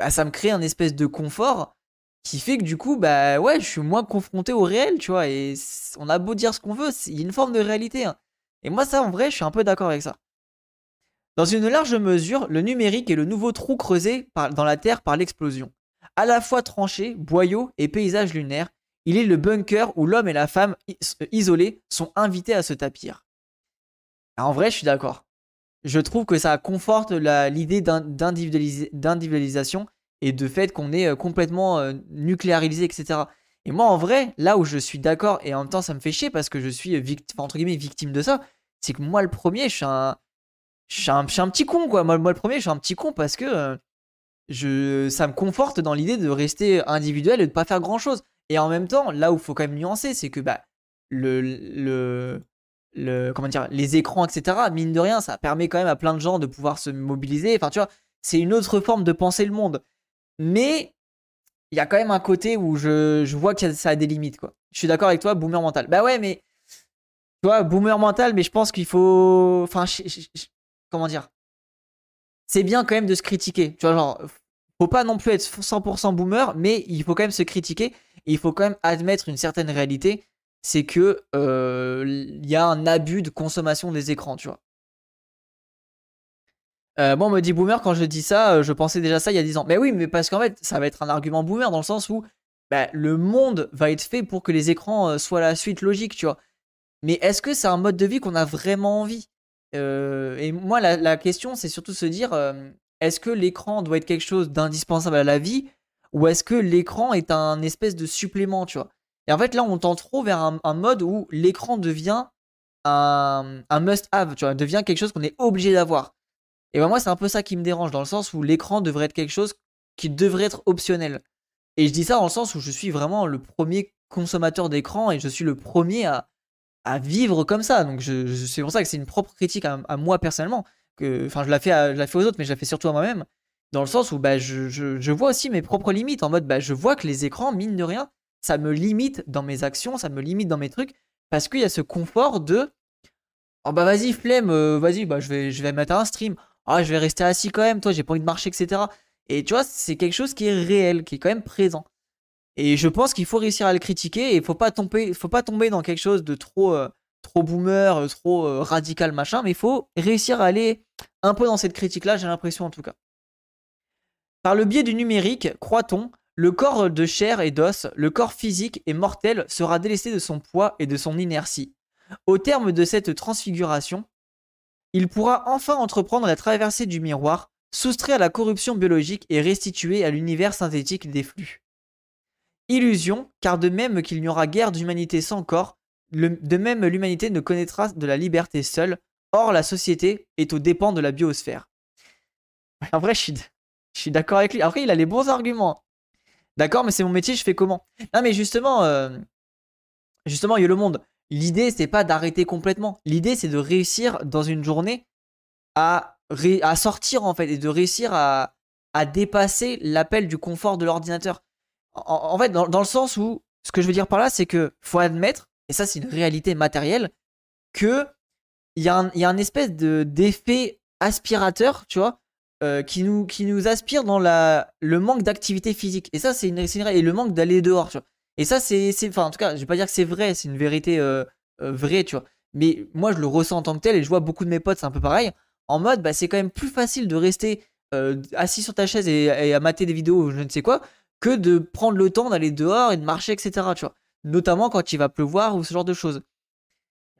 bah, ça me crée un espèce de confort qui fait que du coup, bah ouais, je suis moins confronté au réel, tu vois. Et on a beau dire ce qu'on veut, il y a une forme de réalité. Hein. Et moi, ça, en vrai, je suis un peu d'accord avec ça. Dans une large mesure, le numérique est le nouveau trou creusé dans la Terre par l'explosion. À la fois tranché, boyau et paysage lunaire, il est le bunker où l'homme et la femme isolés sont invités à se tapir. En vrai, je suis d'accord. Je trouve que ça conforte l'idée d'individualisation et de fait qu'on est euh, complètement euh, nucléarisé, etc. Et moi, en vrai, là où je suis d'accord et en même temps ça me fait chier parce que je suis victime, entre victime de ça, c'est que moi le premier, je suis un, petit con quoi. Moi, le premier, je suis un petit con parce que euh, ça me conforte dans l'idée de rester individuel et de pas faire grand chose. Et en même temps, là où il faut quand même nuancer, c'est que bah le, le les écrans, etc. Mine de rien, ça permet quand même à plein de gens de pouvoir se mobiliser. Enfin, tu vois, c'est une autre forme de penser le monde. Mais il y a quand même un côté où je, vois que ça a des limites, quoi. Je suis d'accord avec toi, boomer mental. Bah ouais, mais. Tu vois, boomer mental, mais je pense qu'il faut. Enfin, comment dire C'est bien quand même de se critiquer. Tu vois, genre, faut pas non plus être 100% boomer, mais il faut quand même se critiquer. Il faut quand même admettre une certaine réalité. C'est que euh, il y a un abus de consommation des écrans, tu vois. Euh, moi, on me dit boomer quand je dis ça, euh, je pensais déjà ça il y a 10 ans. Mais oui, mais parce qu'en fait, ça va être un argument boomer dans le sens où bah, le monde va être fait pour que les écrans soient la suite logique, tu vois. Mais est-ce que c'est un mode de vie qu'on a vraiment envie? Et moi, la, question, c'est surtout se dire est-ce que l'écran doit être quelque chose d'indispensable à la vie? Ou est-ce que l'écran est un espèce de supplément, tu vois? Et en fait, là, on tend trop vers un, mode où l'écran devient un, must-have, devient quelque chose qu'on est obligé d'avoir. Et ben moi, c'est un peu ça qui me dérange, dans le sens où l'écran devrait être quelque chose qui devrait être optionnel. Et je dis ça dans le sens où je suis vraiment le premier consommateur d'écran et je suis le premier à, vivre comme ça. Donc c'est pour ça que c'est une propre critique à, moi personnellement. Enfin, je la, fais la fais aux autres, mais je la fais surtout à moi-même. Dans le sens où bah, je, je, vois aussi mes propres limites. En mode, bah, je vois que les écrans, mine de rien, ça me limite dans mes actions, ça me limite dans mes trucs. Parce qu'il y a ce confort de. Oh bah vas-y, flemme, euh, vas-y, bah, je, vais, je vais mettre un stream ah, je vais rester assis quand même, toi, j'ai pas envie de marcher, etc. Et tu vois, c'est quelque chose qui est réel, qui est quand même présent. Et je pense qu'il faut réussir à le critiquer et faut pas tomber, faut pas tomber dans quelque chose de trop, euh, trop boomer, euh, trop radical, machin, mais il faut réussir à aller un peu dans cette critique-là, j'ai l'impression en tout cas. Par le biais du numérique, croit-on, le corps de chair et d'os, le corps physique et mortel sera délesté de son poids et de son inertie. Au terme de cette transfiguration, il pourra enfin entreprendre la traversée du miroir, soustrait à la corruption biologique et restitué à l'univers synthétique des flux. Illusion, car de même qu'il n'y aura guère d'humanité sans corps, de même l'humanité ne connaîtra de la liberté seule, or la société est aux dépens de la biosphère. En vrai, je suis, d'accord avec lui. Après, il a les bons arguments. D'accord, mais c'est mon métier, je fais comment? Non, mais justement, euh, justement, il y a le monde. L'idée, c'est pas d'arrêter complètement. L'idée, c'est de réussir dans une journée à, sortir, en fait, et de réussir à, dépasser l'appel du confort de l'ordinateur. En, fait, dans, le sens où, ce que je veux dire par là, c'est que faut admettre, et ça, c'est une réalité matérielle, que il y, a un, espèce de d'effet aspirateur, tu vois, euh, qui, nous, qui nous aspire dans la, le manque d'activité physique. Et ça, c'est une, une, et le manque d'aller dehors. Et ça, c'est, enfin, en tout cas, je vais pas dire que c'est vrai, c'est une vérité euh, euh, vraie, tu vois. Mais moi, je le ressens en tant que tel, et je vois beaucoup de mes potes, c'est un peu pareil. En mode, bah, c'est quand même plus facile de rester assis sur ta chaise et, et, à mater des vidéos ou je ne sais quoi, que de prendre le temps d'aller dehors et de marcher, etc. Tu vois. Notamment quand il va pleuvoir ou ce genre de choses.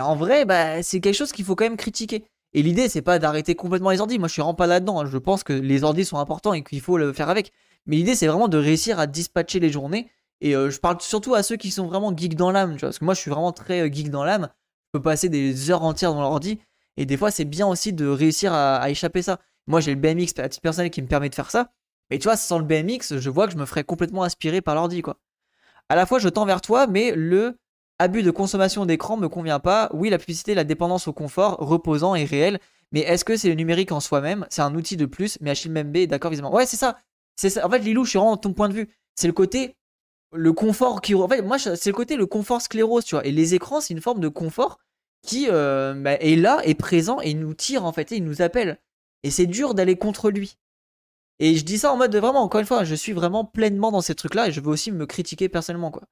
En vrai, bah, c'est quelque chose qu'il faut quand même critiquer. Et l'idée, c'est pas d'arrêter complètement les ordis. Moi, je suis vraiment pas là-dedans. Hein. Je pense que les ordis sont importants et qu'il faut le faire avec. Mais l'idée, c'est vraiment de réussir à dispatcher les journées. Et euh, je parle surtout à ceux qui sont vraiment geeks dans l'âme. Parce que moi, je suis vraiment très euh, geek dans l'âme. Je peux passer des heures entières dans l'ordi. Et des fois, c'est bien aussi de réussir à, échapper ça. Moi, j'ai le BMX à titre personnel qui me permet de faire ça. Mais tu vois, sans le BMX, je vois que je me ferais complètement aspirer par l'ordi, quoi. À la fois, je tends vers toi, mais le abus de consommation d'écran me convient pas. Oui, la publicité, la dépendance au confort reposant est réelle, mais est-ce que c'est le numérique en soi-même? C'est un outil de plus, mais Achille est d'accord visiblement. Ouais, c'est ça. C'est ça. En fait, Lilou, je suis vraiment ton point de vue. C'est le côté le confort qui en fait moi c'est le côté le confort sclérose, tu vois. Et les écrans, c'est une forme de confort qui euh, bah, est là, est présent et nous tire en fait, et il nous appelle. Et c'est dur d'aller contre lui. Et je dis ça en mode de vraiment, encore une fois, je suis vraiment pleinement dans ces trucs-là et je veux aussi me critiquer personnellement, quoi.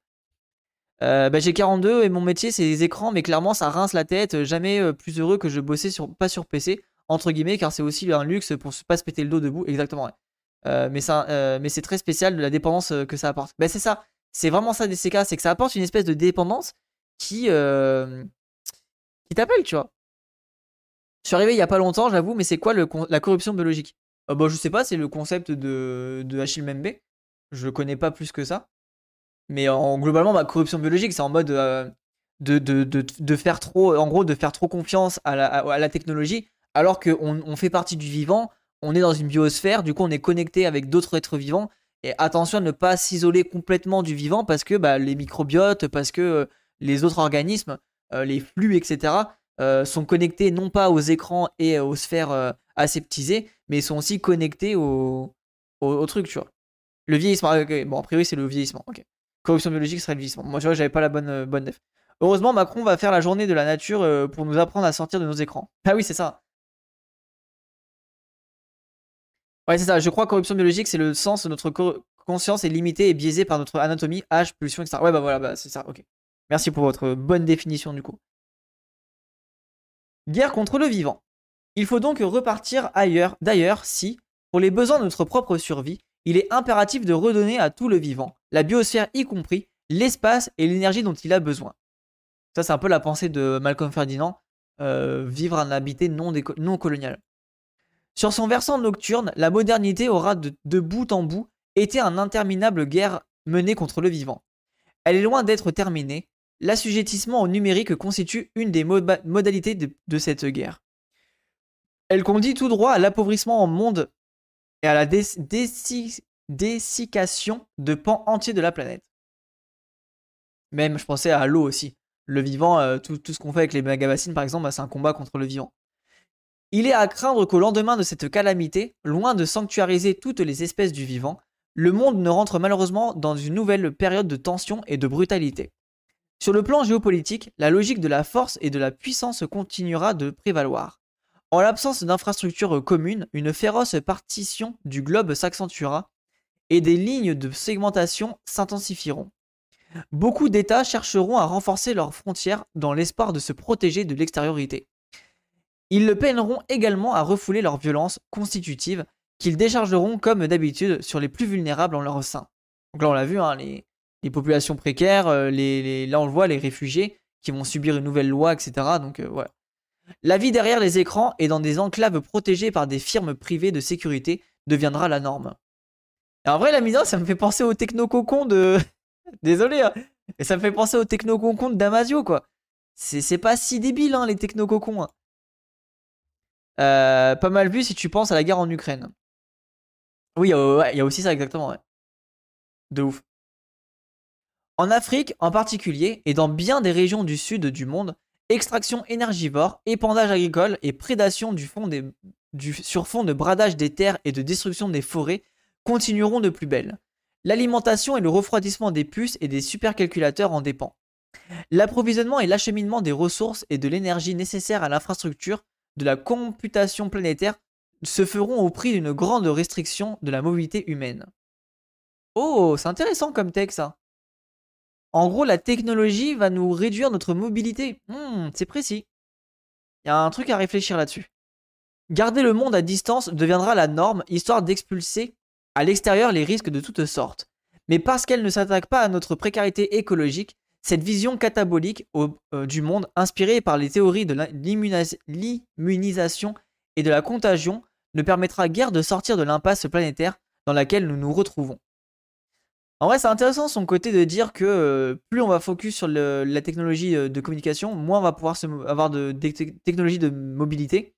Euh, bah, j'ai 42 et mon métier c'est les écrans, mais clairement ça rince la tête. Jamais euh, plus heureux que je bossais sur, pas sur PC, entre guillemets, car c'est aussi un luxe pour pas se péter le dos debout. Exactement, euh, mais, mais c'est très spécial de la dépendance que ça apporte. Bah, c'est ça, c'est vraiment ça des CK, c'est que ça apporte une espèce de dépendance qui, qui t'appelle, tu vois. Je suis arrivé il y a pas longtemps, j'avoue, mais c'est quoi le, la corruption biologique? Bah, Je sais pas, c'est le concept de, de Achille Membe. Je le connais pas plus que ça. Mais en, globalement, ma corruption biologique, c'est en mode euh, de, de, de, faire trop, en gros, de faire trop confiance à la, à, la technologie, alors qu'on on fait partie du vivant, on est dans une biosphère, du coup, on est connecté avec d'autres êtres vivants. Et attention à ne pas s'isoler complètement du vivant parce que bah, les microbiotes, parce que euh, les autres organismes, euh, les flux, etc., sont connectés non pas aux écrans et aux sphères aseptisées, mais sont aussi connectés au, au, truc, tu vois. Le vieillissement, ah, bon, a priori, c'est le vieillissement, ok. Corruption biologique serait le vieillissement. Moi, je vois, j'avais pas la bonne, euh, bonne. Heureusement, Macron va faire la journée de la nature euh, pour nous apprendre à sortir de nos écrans. Ah oui, c'est ça. Ouais, c'est ça. Je crois que corruption biologique, c'est le sens de notre conscience est limitée et biaisée par notre anatomie, âge, pulsion, etc. Ouais, bah voilà, bah, c'est ça. Ok. Merci pour votre bonne définition du coup. Guerre contre le vivant. Il faut donc repartir ailleurs, d'ailleurs, si, pour les besoins de notre propre survie, il est impératif de redonner à tout le vivant, la biosphère y compris, l'espace et l'énergie dont il a besoin. Ça, c'est un peu la pensée de Malcolm Ferdinand, euh, vivre un habité non, colonial. Sur son versant nocturne, la modernité aura de, bout en bout été un interminable guerre menée contre le vivant. Elle est loin d'être terminée, l'assujettissement au numérique constitue une des modalités de, cette guerre. Elle conduit tout droit à l'appauvrissement en monde et à la dessiccation de pans entiers de la planète. Même, je pensais à l'eau aussi. Le vivant, euh, tout, ce qu'on fait avec les mégabassines, par exemple, bah, c'est un combat contre le vivant. Il est à craindre qu'au lendemain de cette calamité, loin de sanctuariser toutes les espèces du vivant, le monde ne rentre malheureusement dans une nouvelle période de tension et de brutalité. Sur le plan géopolitique, la logique de la force et de la puissance continuera de prévaloir. En l'absence d'infrastructures communes, une féroce partition du globe s'accentuera et des lignes de segmentation s'intensifieront. Beaucoup d'États chercheront à renforcer leurs frontières dans l'espoir de se protéger de l'extériorité. Ils le peineront également à refouler leurs violences constitutives qu'ils déchargeront comme d'habitude sur les plus vulnérables en leur sein. Donc là on l'a vu, hein, les, populations précaires, euh, là on voit, les réfugiés qui vont subir une nouvelle loi, etc. Donc euh, voilà. La vie derrière les écrans et dans des enclaves protégées par des firmes privées de sécurité deviendra la norme. En vrai, la mise ça me fait penser au techno-cocon de. Désolé, hein. mais ça me fait penser au techno-cocon de Damasio, quoi. C'est pas si débile, hein, les techno-cocons. Hein. Euh, pas mal vu si tu penses à la guerre en Ukraine. Oui, il y a aussi ça, exactement, ouais. De ouf. En Afrique en particulier, et dans bien des régions du sud du monde, extraction énergivore, épandage agricole et prédation du sur fond de bradage des terres et de destruction des forêts continueront de plus belle. L'alimentation et le refroidissement des puces et des supercalculateurs en dépendent. L'approvisionnement et l'acheminement des ressources et de l'énergie nécessaires à l'infrastructure de la computation planétaire se feront au prix d'une grande restriction de la mobilité humaine. Oh, c'est intéressant comme texte ça. En gros, la technologie va nous réduire notre mobilité. Hmm, c'est précis. Il y a un truc à réfléchir là-dessus. Garder le monde à distance deviendra la norme, histoire d'expulser à l'extérieur les risques de toutes sortes. Mais parce qu'elle ne s'attaque pas à notre précarité écologique, cette vision catabolique euh, du monde, inspirée par les théories de l'immunisation et de la contagion, ne permettra guère de sortir de l'impasse planétaire dans laquelle nous nous retrouvons. En vrai, c'est intéressant son côté de dire que euh, plus on va focus sur la technologie euh, de communication, moins on va pouvoir avoir de, technologies de mobilité.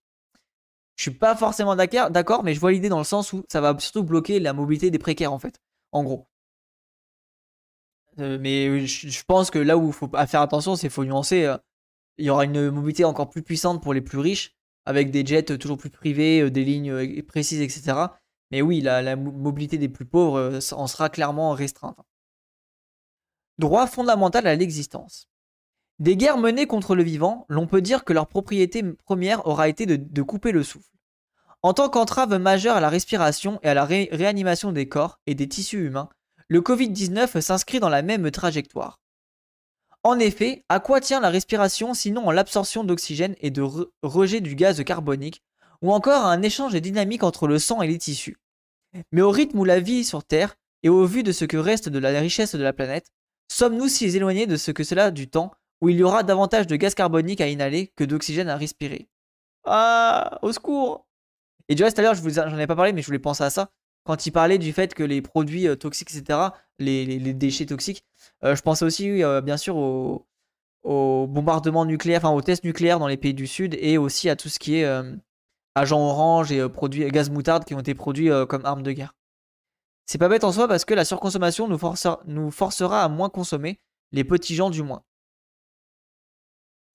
Je suis pas forcément d'accord, mais je vois l'idée dans le sens où ça va surtout bloquer la mobilité des précaires en fait, en gros. Euh, mais je, pense que là où il faut faire attention, c'est faut nuancer. il y aura une mobilité encore plus puissante pour les plus riches, avec des jets toujours plus privés, des lignes précises, etc. Mais oui, la, mobilité des plus pauvres euh, en sera clairement restreinte. Droit fondamental à l'existence. Des guerres menées contre le vivant, l'on peut dire que leur propriété première aura été de, couper le souffle. En tant qu'entrave majeure à la respiration et à la réanimation des corps et des tissus humains, le Covid-19 s'inscrit dans la même trajectoire. En effet, à quoi tient la respiration sinon en l'absorption d'oxygène et de rejet du gaz carbonique ou encore à un échange dynamique entre le sang et les tissus. Mais au rythme où la vie sur Terre, et au vu de ce que reste de la richesse de la planète, sommes-nous si éloignés de ce que cela du temps où il y aura davantage de gaz carbonique à inhaler que d'oxygène à respirer? Ah, au secours Et du reste, à l'heure, j'en ai pas parlé, mais je voulais penser à ça. Quand il parlait du fait que les produits euh, toxiques, etc., les, déchets toxiques, euh, je pensais aussi, euh, bien sûr, au, au, bombardement nucléaire, enfin aux tests nucléaires dans les pays du Sud, et aussi à tout ce qui est agents orange et euh, produits gaz moutarde qui ont été produits euh, comme armes de guerre. C'est pas bête en soi parce que la surconsommation nous, forcera à moins consommer, les petits gens du moins.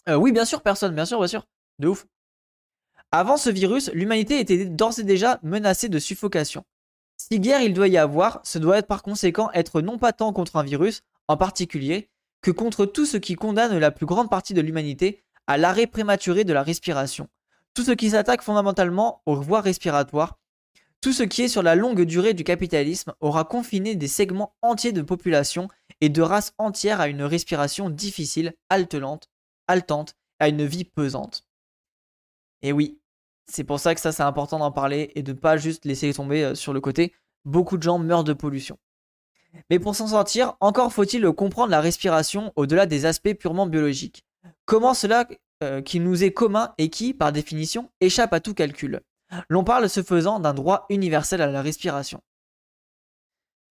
Euh, oui, bien sûr, personne, bien sûr, bien sûr. De ouf. Avant ce virus, l'humanité était d'ores et déjà menacée de suffocation. Si guerre il doit y avoir, ce doit être par conséquent être non pas tant contre un virus, en particulier, que contre tout ce qui condamne la plus grande partie de l'humanité à l'arrêt prématuré de la respiration, tout ce qui s'attaque fondamentalement aux voies respiratoires, tout ce qui est sur la longue durée du capitalisme aura confiné des segments entiers de population et de races entières à une respiration difficile, haletante, haletante, à une vie pesante. Et oui, c'est pour ça que ça c'est important d'en parler et de ne pas juste laisser tomber euh, sur le côté. Beaucoup de gens meurent de pollution. Mais pour s'en sortir, encore faut-il comprendre la respiration au-delà des aspects purement biologiques. Comment cela euh, qui nous est commun et qui, par définition, échappe à tout calcul. L'on parle ce faisant d'un droit universel à la respiration.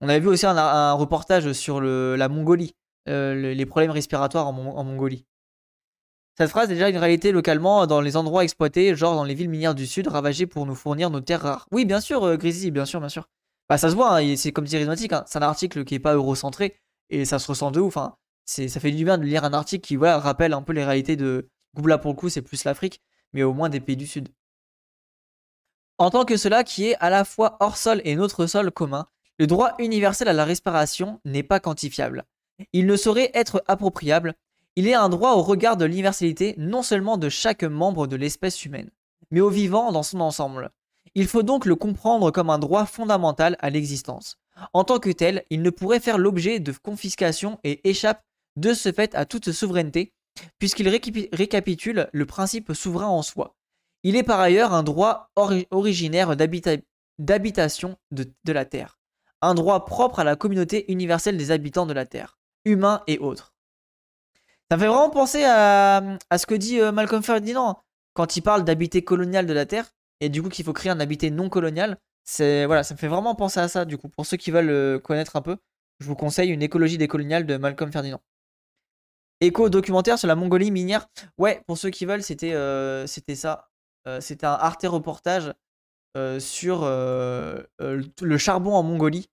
On avait vu aussi un, reportage sur la Mongolie, euh, les problèmes respiratoires en, Mongolie. Cette phrase est déjà une réalité localement dans les endroits exploités, genre dans les villes minières du sud, ravagées pour nous fournir nos terres rares. Oui, bien sûr, euh, Grizzly, bien sûr, bien sûr. Bah, ça se voit, hein, c'est comme charismatique, hein. c'est un article qui est pas eurocentré, et ça se ressent de ouf. Hein. Ça fait du bien de lire un article qui rappelle un peu les réalités de, là, pour le coup, c'est plus l'Afrique, mais au moins des pays du Sud. En tant que cela qui est à la fois hors sol et notre sol commun, le droit universel à la respiration n'est pas quantifiable. Il ne saurait être appropriable. Il est un droit au regard de l'universalité non seulement de chaque membre de l'espèce humaine, mais au vivant dans son ensemble. Il faut donc le comprendre comme un droit fondamental à l'existence. En tant que tel, il ne pourrait faire l'objet de confiscation et échappe de ce fait à toute souveraineté, puisqu'il récapitule le principe souverain en soi. Il est par ailleurs un droit originaire d'habitation de, la Terre, un droit propre à la communauté universelle des habitants de la Terre, humains et autres. Ça me fait vraiment penser à, ce que dit euh, Malcolm Ferdinand quand il parle d'habité colonial de la Terre, et du coup qu'il faut créer un habité non colonial. Voilà, ça me fait vraiment penser à ça. Du coup, pour ceux qui veulent euh, connaître un peu, je vous conseille une écologie décoloniale de Malcolm Ferdinand. Écho documentaire sur la Mongolie minière. Ouais, pour ceux qui veulent, c'était euh, ça. Euh, c'était un Arte reportage euh, sur le charbon en Mongolie.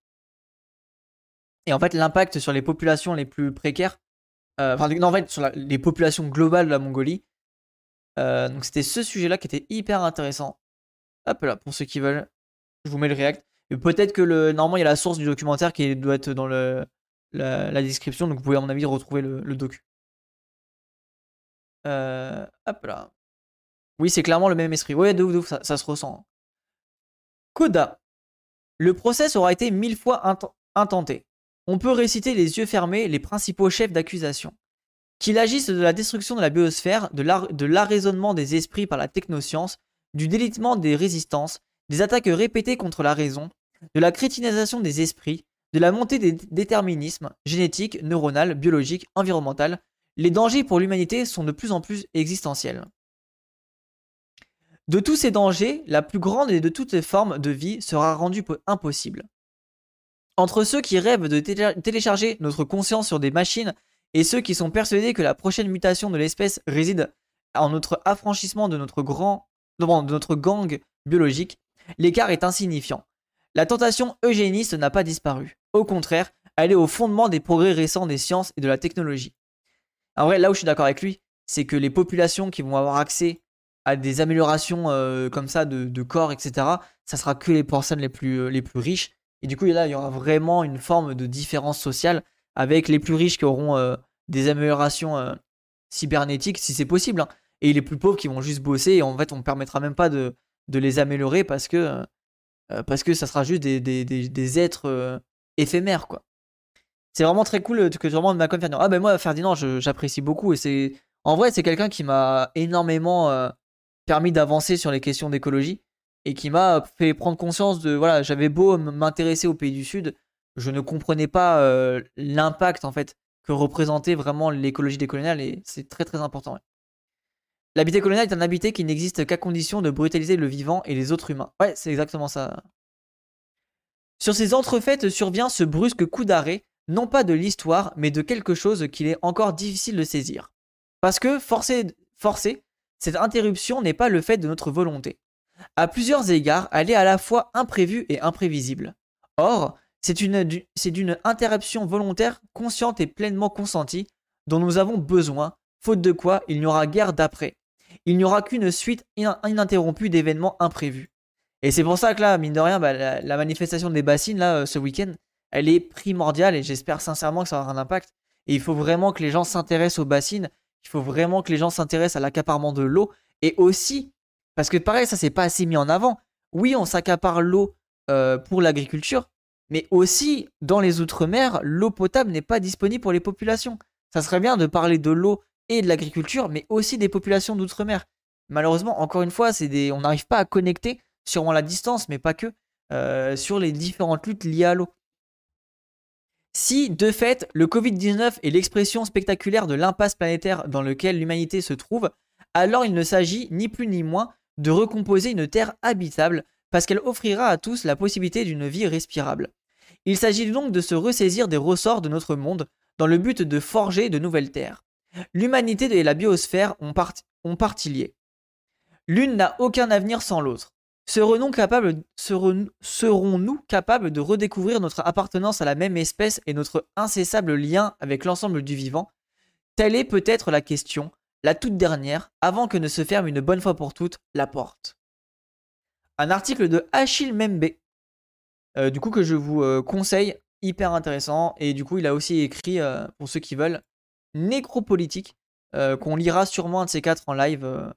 Et en fait, l'impact sur les populations les plus précaires, enfin, en fait, sur les populations globales de la Mongolie. Donc, c'était ce sujet-là qui était hyper intéressant. Hop là, pour ceux qui veulent, je vous mets le react. Peut-être que le, normalement, il y a la source du documentaire qui doit être dans le, la, description, donc vous pouvez, à mon avis, retrouver le, le. Euh, hop là. Oui, c'est clairement le même esprit. Ouf, ça, se ressent. Coda. Le procès aura été mille fois intenté. On peut réciter les yeux fermés les principaux chefs d'accusation. Qu'il agisse de la destruction de la biosphère, de l'arraisonnement des esprits par la technoscience, du délitement des résistances, des attaques répétées contre la raison, de la crétinisation des esprits, de la montée des déterminismes génétiques, neuronal, biologiques, environnemental, les dangers pour l'humanité sont de plus en plus existentiels. De tous ces dangers, la plus grande et de toutes les formes de vie sera rendue impossible. Entre ceux qui rêvent de télécharger notre conscience sur des machines et ceux qui sont persuadés que la prochaine mutation de l'espèce réside en notre affranchissement de notre, grand, de notre gang biologique, l'écart est insignifiant. La tentation eugéniste n'a pas disparu. Au contraire, elle est au fondement des progrès récents des sciences et de la technologie. En vrai, là où je suis d'accord avec lui, c'est que les populations qui vont avoir accès à des améliorations euh, comme ça de, corps, etc., ça sera que les personnes les plus, euh, les plus riches et du coup, là, il y aura vraiment une forme de différence sociale avec les plus riches qui auront euh, des améliorations cybernétiques, si c'est possible, hein, et les plus pauvres qui vont juste bosser. Et en fait, on ne permettra même pas de, les améliorer parce que, parce que ça sera juste des, êtres éphémères, quoi. C'est vraiment très cool que vraiment de Malcolm Ferdinand. Ah ben moi, Ferdinand, j'apprécie beaucoup. Et c'est en vrai, c'est quelqu'un qui m'a énormément permis d'avancer sur les questions d'écologie et qui m'a fait prendre conscience de voilà, j'avais beau m'intéresser au pays du Sud, je ne comprenais pas euh, l'impact en fait que représentait vraiment l'écologie décoloniale et c'est très très important. L'habité colonial est un habité qui n'existe qu'à condition de brutaliser le vivant et les autres humains. Ouais, c'est exactement ça. Sur ces entrefaites survient ce brusque coup d'arrêt, non pas de l'histoire, mais de quelque chose qu'il est encore difficile de saisir. Parce que, forcé, cette interruption n'est pas le fait de notre volonté. À plusieurs égards, elle est à la fois imprévue et imprévisible. Or, c'est d'une interruption volontaire, consciente et pleinement consentie, dont nous avons besoin, faute de quoi il n'y aura guère d'après. Il n'y aura qu'une suite ininterrompue d'événements imprévus. Et c'est pour ça que là, mine de rien, bah, la, manifestation des bassines, là, euh, ce week-end, elle est primordiale et j'espère sincèrement que ça aura un impact. Et il faut vraiment que les gens s'intéressent aux bassines, il faut vraiment que les gens s'intéressent à l'accaparement de l'eau et aussi parce que pareil, ça c'est pas assez mis en avant. Oui, on s'accapare l'eau euh, pour l'agriculture, mais aussi dans les outre-mer, l'eau potable n'est pas disponible pour les populations. Ça serait bien de parler de l'eau et de l'agriculture, mais aussi des populations d'outre-mer. Malheureusement, encore une fois, des... on n'arrive pas à connecter, sûrement la distance, mais pas que, euh, sur les différentes luttes liées à l'eau. Si, de fait, le Covid-19 est l'expression spectaculaire de l'impasse planétaire dans lequel l'humanité se trouve, alors il ne s'agit ni plus ni moins de recomposer une terre habitable parce qu'elle offrira à tous la possibilité d'une vie respirable. Il s'agit donc de se ressaisir des ressorts de notre monde dans le but de forger de nouvelles terres. L'humanité et la biosphère ont, parti liés. L'une n'a aucun avenir sans l'autre. Serons-nous capables, serons capables de redécouvrir notre appartenance à la même espèce et notre incessable lien avec l'ensemble du vivant? Telle est peut-être la question la toute dernière, avant que ne se ferme une bonne fois pour toutes la porte. Un article de Achille Membe, euh, du coup que je vous euh, conseille, hyper intéressant, et du coup il a aussi écrit, euh, pour ceux qui veulent, Nécropolitique, qu'on lira sûrement un de ces quatre en live